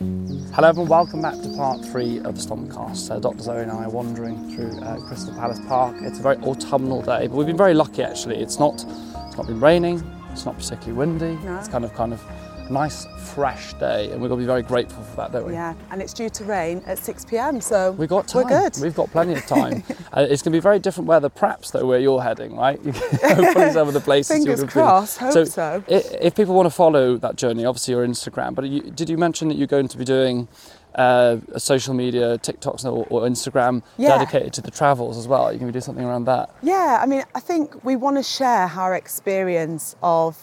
Hello everyone, welcome back to part three of the Stompcast. Uh, Dr. Zoe and I are wandering through uh, Crystal Palace Park. It's a very autumnal day, but we've been very lucky actually. It's not, it's not been raining, it's not particularly windy. No. It's kind of kind of nice fresh day, and we're going to be very grateful for that, don't we? Yeah, and it's due to rain at 6 pm, so We've got time. We're good. We've got plenty of time. uh, it's going to be very different weather, perhaps, though, where you're heading, right? Hopefully, some of the places you're Fingers be. crossed, hope so. i- If people want to follow that journey, obviously your Instagram. But you, did you mention that you're going to be doing uh, a social media, TikToks or, or Instagram Yeah. dedicated to the travels as well? You're going to do something around that. Yeah, I mean, I think we want to share our experience of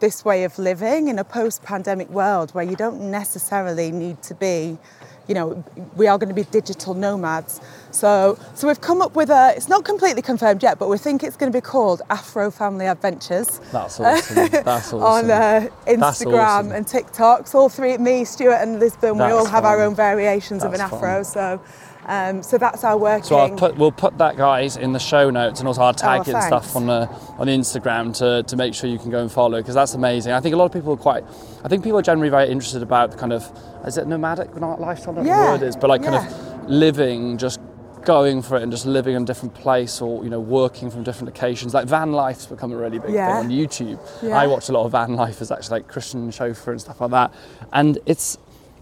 this way of living in a post pandemic world where you don't necessarily need to be, you know, we are going to be digital nomads. So, so we've come up with a, it's not completely confirmed yet, but we think it's going to be called Afro Family Adventures. That's awesome. That's awesome. on uh, Instagram awesome. and TikToks. All three, me, Stuart, and Lisbon, we all have our own variations of an afro. fun. So, um, so that's our working. So I'll put, we'll put that, guys, in the show notes, and also I'll tag it and stuff on the on Instagram to, to make sure you can go and follow because that's amazing. I think a lot of people are quite. I think people are generally very interested about the kind of is it nomadic lifestyle? I don't know what Yeah, the word is, but like kind yeah. of living, just going for it and just living in a different place or you know working from different locations. Like van life's become a really big Yeah. thing on YouTube. Yeah. I watch a lot of van life as actually like Christian chauffeur and stuff like that, and it's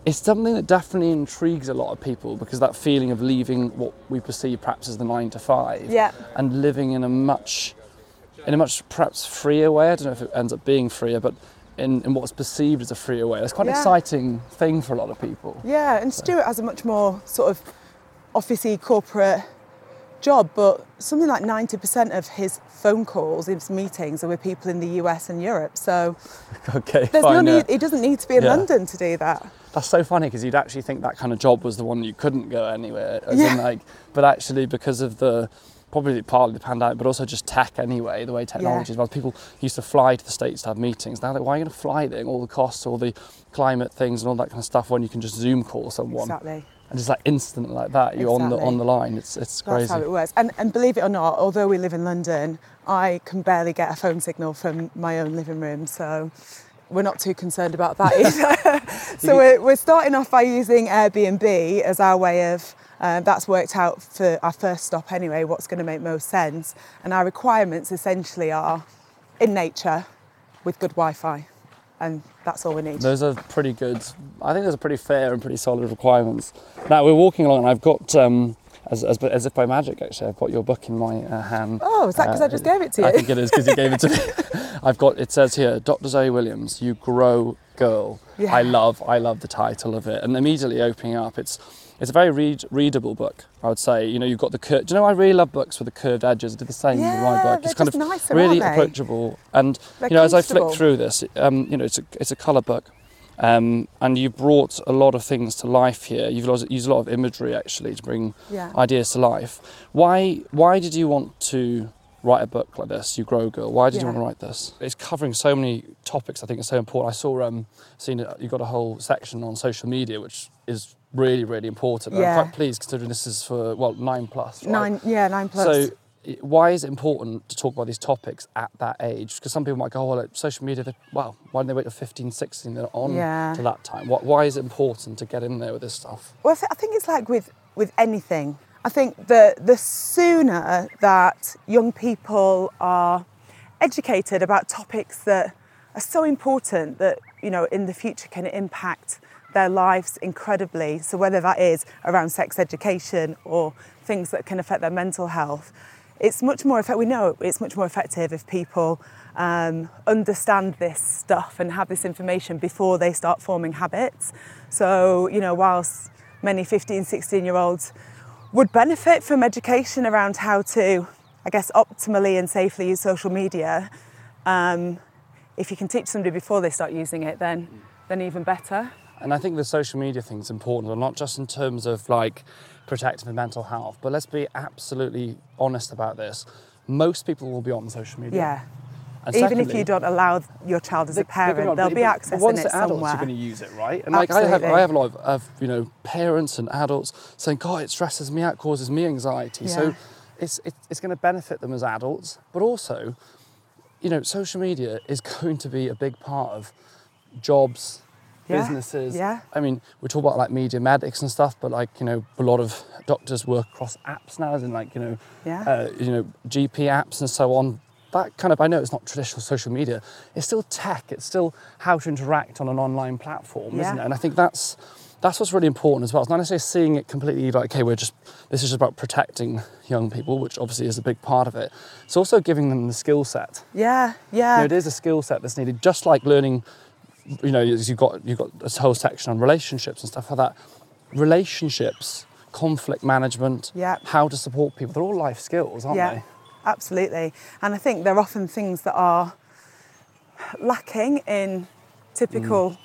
it's something that definitely intrigues a lot of people because that feeling of leaving what we perceive perhaps as the nine to five Yeah. and living in a much in a much perhaps freer way. I don't know if it ends up being freer, but in, in what's perceived as a freer way. That's quite an exciting thing for a lot of people. Yeah, and Stuart has a much more sort of officey corporate job, but something like 90% of his phone calls, his meetings are with people in the US and Europe. So Okay, there's no fine. yeah. he doesn't need to be in Yeah. London to do that. That's so funny because you'd actually think that kind of job was the one you couldn't go anywhere. As Yeah. in like, but actually because of the probably partly the pandemic, but also just tech anyway, the way technology is. Well, people used to fly to the states to have meetings. Now, like, why are you going to fly there? All the costs, all the climate things, and all that kind of stuff when you can just Zoom call someone Exactly. and just like instant like that, you're on the on the line. It's it's crazy That's how it works. And, and believe it or not, although we live in London, I can barely get a phone signal from my own living room. So we're not too concerned about that either. so we're, we're starting off by using Airbnb as our way of, uh, that's worked out for our first stop anyway, what's going to make most sense. And our requirements essentially are in nature with good Wi Fi. And that's all we need. Those are pretty good. I think those are pretty fair and pretty solid requirements. Now we're walking along, and I've got, um, as, as, as if by magic, actually, I've got your book in my uh, hand. Oh, is that 'cause I just gave it to you? I think it is because you gave it to me. I've got. It says here, Dr. Zoe Williams, you grow girl. Yeah. I love, I love the title of it, and immediately opening up, it's. It's a very read, readable book, I would say. You know, you've got the cur- Do you know, I really love books with the curved edges. I did the same with my Yeah, book. It's kind of nicer, really approachable. And They're you know, as I flick through this, um, you know, it's a it's a colour book, um, and you brought a lot of things to life here. You've used a lot of imagery actually to bring Yeah. ideas to life. Why why did you want to write a book like this? You grow girl. Why did you want to write this? It's covering so many topics. I think it's so important. I saw um seen you got a whole section on social media, which is really really important. Yeah. I'm quite pleased considering this is for well nine plus. Right? Nine, yeah, nine plus. So, why is it important to talk about these topics at that age? Because some people might go, oh, well, like, social media, they, well, why don't they wait till 15, 16? They're on Yeah. to that time. Why, why is it important to get in there with this stuff? Well, I, th- I think it's like with, with anything. I think the, the sooner that young people are educated about topics that are so important that, you know, in the future can impact their lives incredibly. So whether that is around sex education or things that can affect their mental health, it's much more effective. We know it's much more effective if people um, understand this stuff and have this information before they start forming habits. So, you know, whilst many 15, 16 year olds would benefit from education around how to I guess, optimally and safely use social media, um, if you can teach somebody before they start using it, then then even better. And I think the social media thing is important, not just in terms of like protecting the mental health, but let's be absolutely honest about this. Most people will be on social media. Yeah. And Even if you don't allow your child as a parent, on- they'll be accessing once it adults, somewhere. you're going to use it, right? And like I have, I have a lot of, of you know parents and adults saying, "God, it stresses me out, causes me anxiety." Yeah. So it's it, it's going to benefit them as adults, but also, you know, social media is going to be a big part of jobs, Yeah, businesses. yeah. I mean, we talk about like media medics and stuff, but like you know, a lot of doctors work across apps now, as in like you know, Yeah. uh, you know, GP apps and so on. That kind of, I know it's not traditional social media. It's still tech. It's still how to interact on an online platform, isn't it? And I think that's that's what's really important as well. It's not necessarily seeing it completely like, okay, we're just this is just about protecting young people, which obviously is a big part of it. It's also giving them the skill set. yeah, You yeah. know, it is a skill set that's needed, just like learning. You know, you've got you've got a whole section on relationships and stuff like that. Relationships, conflict management, Yeah. how to support people—they're all life skills, aren't yeah, they? absolutely. And I think they're often things that are lacking in typical Mm.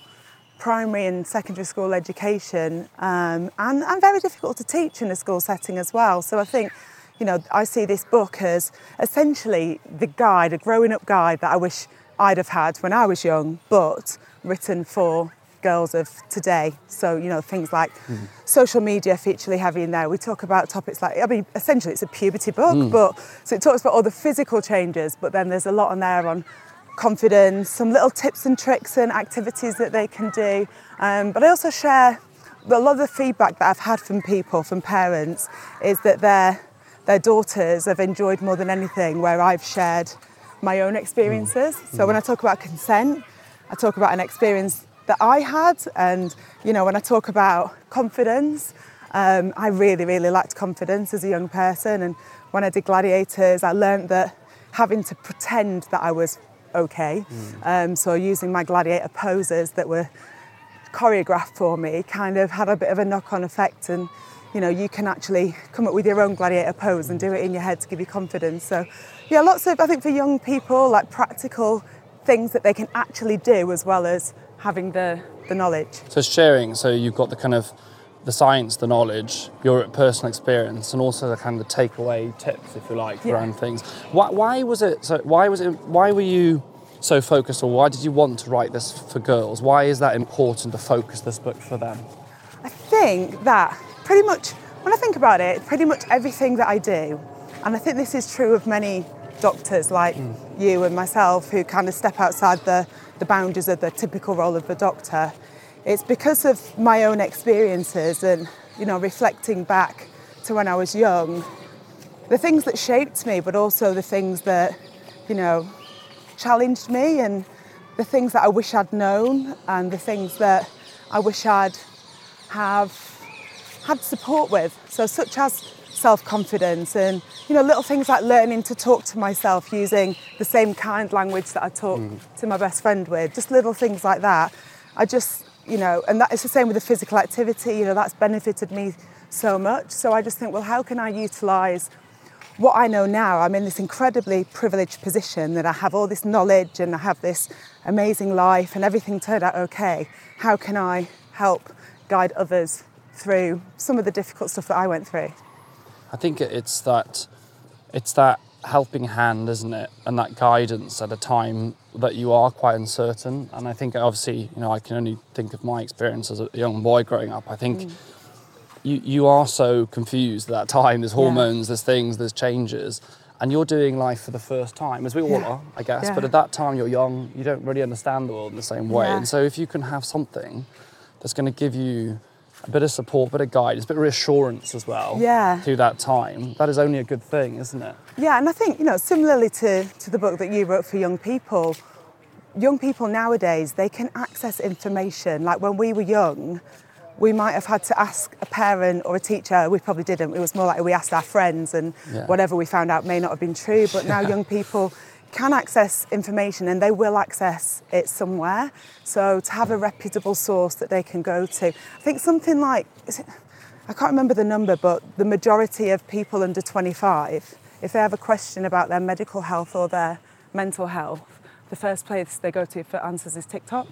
primary and secondary school education um, and, and very difficult to teach in a school setting as well. So I think, you know, I see this book as essentially the guide, a growing up guide that I wish I'd have had when I was young, but written for girls of today. So, you know, things like social media featurely heavy in there. We talk about topics like, I mean, essentially it's a puberty book, but so it talks about all the physical changes, but then there's a lot on there on confidence, some little tips and tricks and activities that they can do. Um, but I also share a lot of the feedback that I've had from people, from parents, is that their their daughters have enjoyed more than anything where I've shared my own experiences. So when I talk about consent, I talk about an experience that I had, and you know when I talk about confidence, um, I really really lacked confidence as a young person, and when I did gladiators, I learned that having to pretend that I was okay, um, so using my gladiator poses that were choreographed for me kind of had a bit of a knock-on effect. And you know you can actually come up with your own gladiator pose and do it in your head to give you confidence so yeah lots of i think for young people like practical things that they can actually do as well as having the the knowledge So sharing. So you've got the kind of the science, the knowledge, your personal experience, and also the kind of the takeaway tips, if you like, Yeah. around things. Why, why was it? So why was it? Why were you so focused, or why did you want to write this for girls? Why is that important to focus this book for them? I think that pretty much, when I think about it, pretty much everything that I do, and I think this is true of many doctors like hmm. you and myself who kind of step outside the, the boundaries of the typical role of the doctor, it's because of my own experiences and, you know, reflecting back to when I was young, the things that shaped me, but also the things that, you know, challenged me and the things that I wish I'd known and the things that I wish I'd have had support with. So such as self-confidence and you know little things like learning to talk to myself using the same kind language that I talk mm. to my best friend with. Just little things like that. I just you know, and that is the same with the physical activity. You know, that's benefited me so much. So I just think, well, how can I utilise what I know now, I'm in this incredibly privileged position that I have all this knowledge and I have this amazing life and everything turned out okay. How can I help guide others through some of the difficult stuff that I went through? I think it's that it's that helping hand, isn't it? And that guidance at a time that you are quite uncertain. And I think obviously, you know, I can only think of my experience as a young boy growing up. I think mm. you, you are so confused at that time. There's hormones, there's things, there's changes. And you're doing life for the first time, as we all Yeah. are, I guess. Yeah. But at that time, you're young, you don't really understand the world in the same way. Yeah. And so if you can have something that's going to give you a bit of support, a bit of guidance, a bit of reassurance as well Yeah. through that time, that is only a good thing, isn't it? Yeah, and I think, you know, similarly to, to the book that you wrote for young people, young people nowadays, they can access information. Like when we were young, we might have had to ask a parent or a teacher. We probably didn't. It was more like we asked our friends, and Yeah. whatever we found out may not have been true. But now young people can access information and they will access it somewhere. So to have a reputable source that they can go to. I think something like, is it, I can't remember the number, but the majority of people under 25 if they have a question about their medical health or their mental health, the first place they go to for answers is TikTok.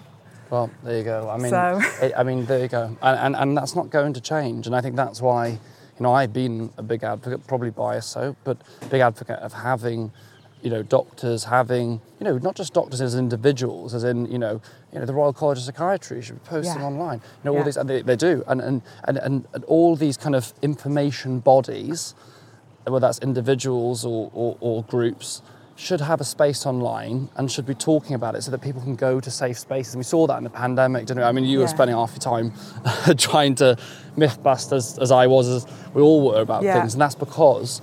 Well, there you go. I mean, So- it, I mean, there you go, and, and and that's not going to change. And I think that's why, you know, I've been a big advocate, probably biased so, but big advocate of having, you know, doctors having, you know, not just doctors as individuals, as in, you know, you know, the Royal College of Psychiatry should be posting Yeah. online. You know, all Yeah. these, and they, they do, and and, and and and all these kind of information bodies, whether that's individuals or, or, or groups, should have a space online and should be talking about it so that people can go to safe spaces. And we saw that in the pandemic, didn't we? I mean, you were spending half your time trying to myth bust as, as I was, as we all were about Yeah. things. And that's because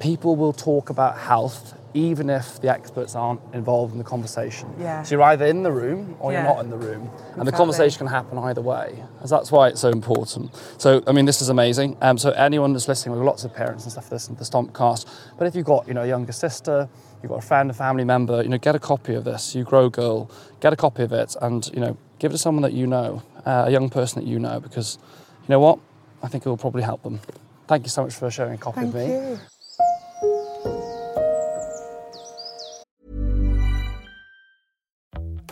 people will talk about health even if the experts aren't involved in the conversation. Yeah. So you're either in the room or Yeah. you're not in the room. And the conversation can happen either way. And that's why it's so important. So, I mean, this is amazing. Um, so anyone that's listening, we've got lots of parents and stuff that listen to the Stompcast. But if you've got, you know, a younger sister, you've got a friend, a family member, you know, get a copy of this. You grow girl, get a copy of it and, you know, give it to someone that you know, uh, a young person that you know, because you know what? I think it will probably help them. Thank you so much for sharing a copy Thank of me. you.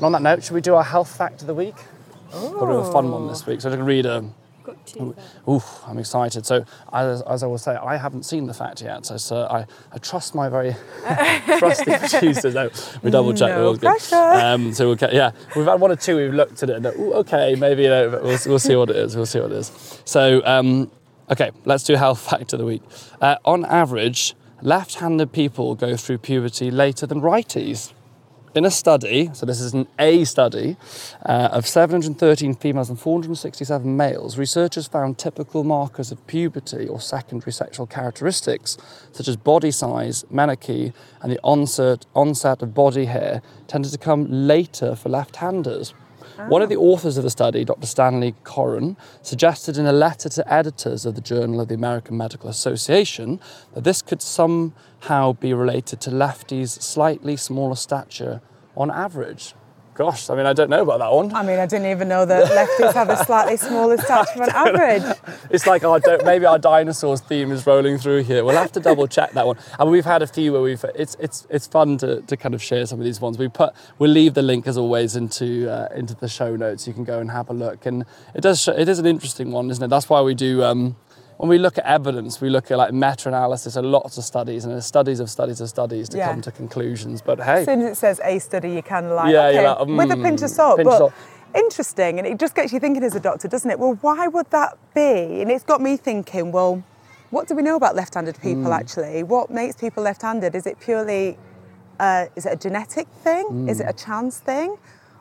And on that note, should we do our health fact of the week? Got a bit of a fun one this week. So I'm going to read a. Oof, I'm excited. So, as, as I will say, I haven't seen the fact yet. So, so I, I trust my very trusty producers. No, we double check. No pressure. Um, so we'll get, yeah, we've had one or two. We've looked at it and ooh, okay, maybe you know, but we'll, we'll see what it is. We'll see what it is. So, um, okay, let's do health fact of the week. Uh, on average, left-handed people go through puberty later than righties. In a study, so this is an A study, uh, of 713 females and 467 males, researchers found typical markers of puberty or secondary sexual characteristics, such as body size, menarche, and the onset, onset of body hair, tended to come later for left handers. One of the authors of the study, Dr. Stanley Coren, suggested in a letter to editors of the Journal of the American Medical Association that this could somehow be related to lefties' slightly smaller stature on average. Gosh, I mean, I don't know about that one. I mean, I didn't even know that lefties have a slightly smaller stature on average. It's like our maybe our dinosaurs theme is rolling through here. We'll have to double check that one. And we've had a few where we've. It's it's it's fun to, to kind of share some of these ones. We put we'll leave the link as always into uh, into the show notes. You can go and have a look. And it does sh- it is an interesting one, isn't it? That's why we do. Um, when we look at evidence, we look at like meta-analysis and lots of studies, and there's studies of studies of studies to Yeah. come to conclusions. But hey, As soon as it says a study, you kind of like, Yeah, okay, like, with a mm, pinch of salt. pinch but salt. interesting, and it just gets you thinking as a doctor, doesn't it? Well, why would that be? And it's got me thinking, well, what do we know about left-handed people Mm. actually? What makes people left-handed? Is it purely, uh, is it a genetic thing? Mm. Is it a chance thing?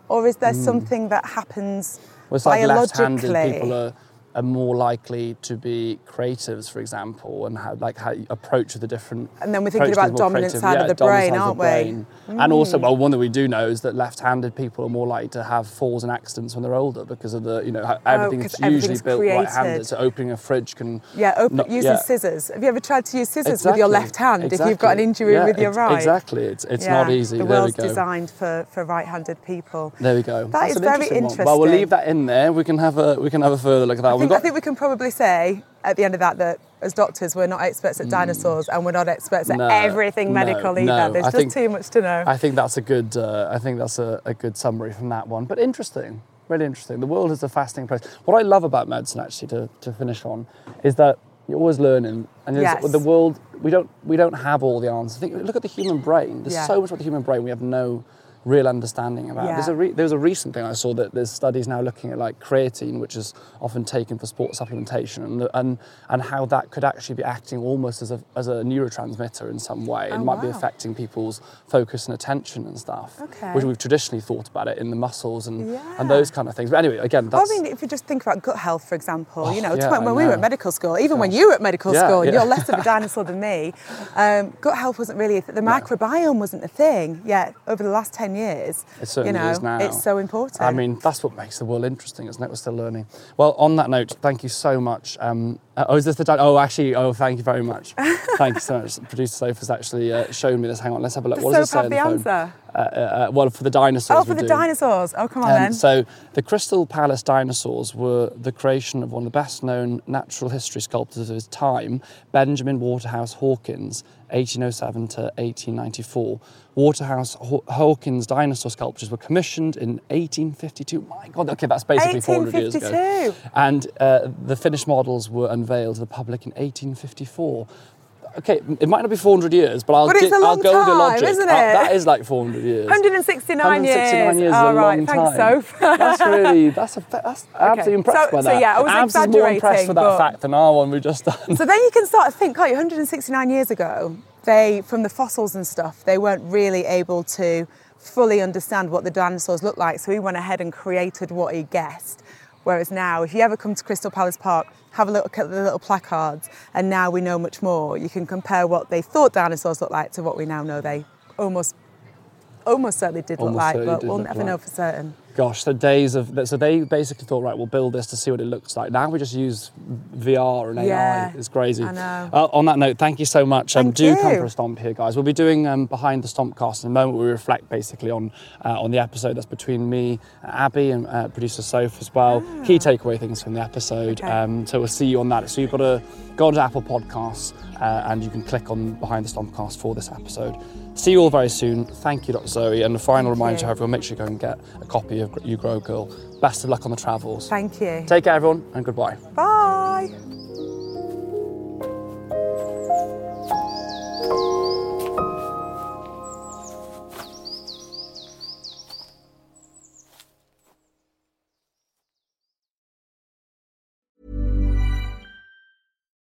Or is there something that happens Well, it's like biologically? left-handed people are, are more likely to be creatives, for example, and how like how you approach the different. And then we're thinking about dominant creative- side of the brain, aren't the we? brain. And also, mm. well, one that we do know is that left-handed people are more likely to have falls and accidents when they're older because of the you know oh, how everything's 'cause usually everything's built right-handed. So opening a fridge can Yeah, open, not- using yeah. scissors. Have you ever tried to use scissors with your left hand if you've got an injury Yeah, with your right? Exactly, it's it's Yeah, not easy. The there we world's designed for, for right-handed people. There we go. That That's is very interesting one. Well, we'll leave that in there. We can have a we can have a further look at that. I think, got I think we can probably say at the end of that that as doctors we're not experts at dinosaurs and we're not experts at Mm. No, everything no, medical either. no. There's I just think- too much to know. I think that's a good. Uh, I think that's a, a good summary from that one. But interesting, really interesting. The world is a fascinating place. What I love about medicine, actually, to, to finish on, is that You're always learning, and Yes. the world we don't we don't have all the answers. Think, look at the human brain. There's Yeah. so much about the human brain we have no real understanding about. There's a re- there's a recent thing I saw that there's studies now looking at like creatine, which is often taken for sports supplementation, and the- and and how that could actually be acting almost as a as a neurotransmitter in some way. Oh, it might be affecting people's focus and attention and stuff. Okay. Which we've traditionally thought about it in the muscles and Yeah. and those kind of things. But anyway, again, Well, that's I mean, if you just think about gut health, for example, you know, Oh, yeah, when I we were at medical school, even when you were at medical Yeah, school, yeah. you're less of a dinosaur than me, um, gut health wasn't really, a th- the microbiome wasn't a thing yet over the last 10 years. It certainly you know, is now. It's so important. I mean, that's what makes the world interesting, isn't it? We're still learning. Well, on that note, thank you so much. Um, uh, oh, is this the time? Oh, actually, oh, thank you very much. thank you so much. Producer Sophie's actually uh, shown me this. Hang on, let's have a look. Does what does it say the the answer? Uh, uh, uh, well, for the dinosaurs. oh, for the doing. dinosaurs. Oh, come on Um, then. so the Crystal Palace dinosaurs were the creation of one of the best known natural history sculptors of his time, Benjamin Waterhouse Hawkins, 1807 to 1894. Waterhouse Haw- Hawkins dinosaur sculptures were commissioned in 1852. My God, okay, that's basically 400 years ago. And uh, the finished models were unveiled to the public in 1854. Okay, it might not be 400 years, but I'll, But it's gi- a I'll long go with the logic. isn't I'll- it? that is like 400 years. 169 169 years. All right, thanks, time. Soph. That's really that's a that's I'm absolutely impressed so- by so that. yeah, I was Abs is more impressed exaggerating, with that fact than our one we just done. So then you can start to think, God, 169 years ago, they, from the fossils and stuff, they weren't really able to fully understand what the dinosaurs looked like. So he went ahead and created what he guessed. Whereas now, if you ever come to Crystal Palace Park, have a look at the little placards, and now we know much more. You can compare what they thought dinosaurs looked like to what we now know they almost, almost certainly did look like, but we'll never like. know for certain. Gosh, the days of so they basically thought right, we'll build this to see what it looks like. Now we just use VR and AI. Yeah, it's crazy. I know. Uh, on that note, thank you so much. Um, Thank do come for a stomp here, guys. We'll be doing um, behind the stompcast in a moment. We reflect basically on uh, on the episode that's between me, Abby, and uh, producer Soph as well. Key takeaway things from the episode. Ah. Okay. Um, so we'll see you on that. So you've got to go on to Apple Podcasts uh, and you can click on behind the stompcast for this episode. See you all very soon. Thank you, Dr. Zoe. And a final Thank reminder you. to everyone: make sure you go and get a copy of You Grow Girl. Best of luck on the travels. Thank you. Take care, everyone, and goodbye. Bye.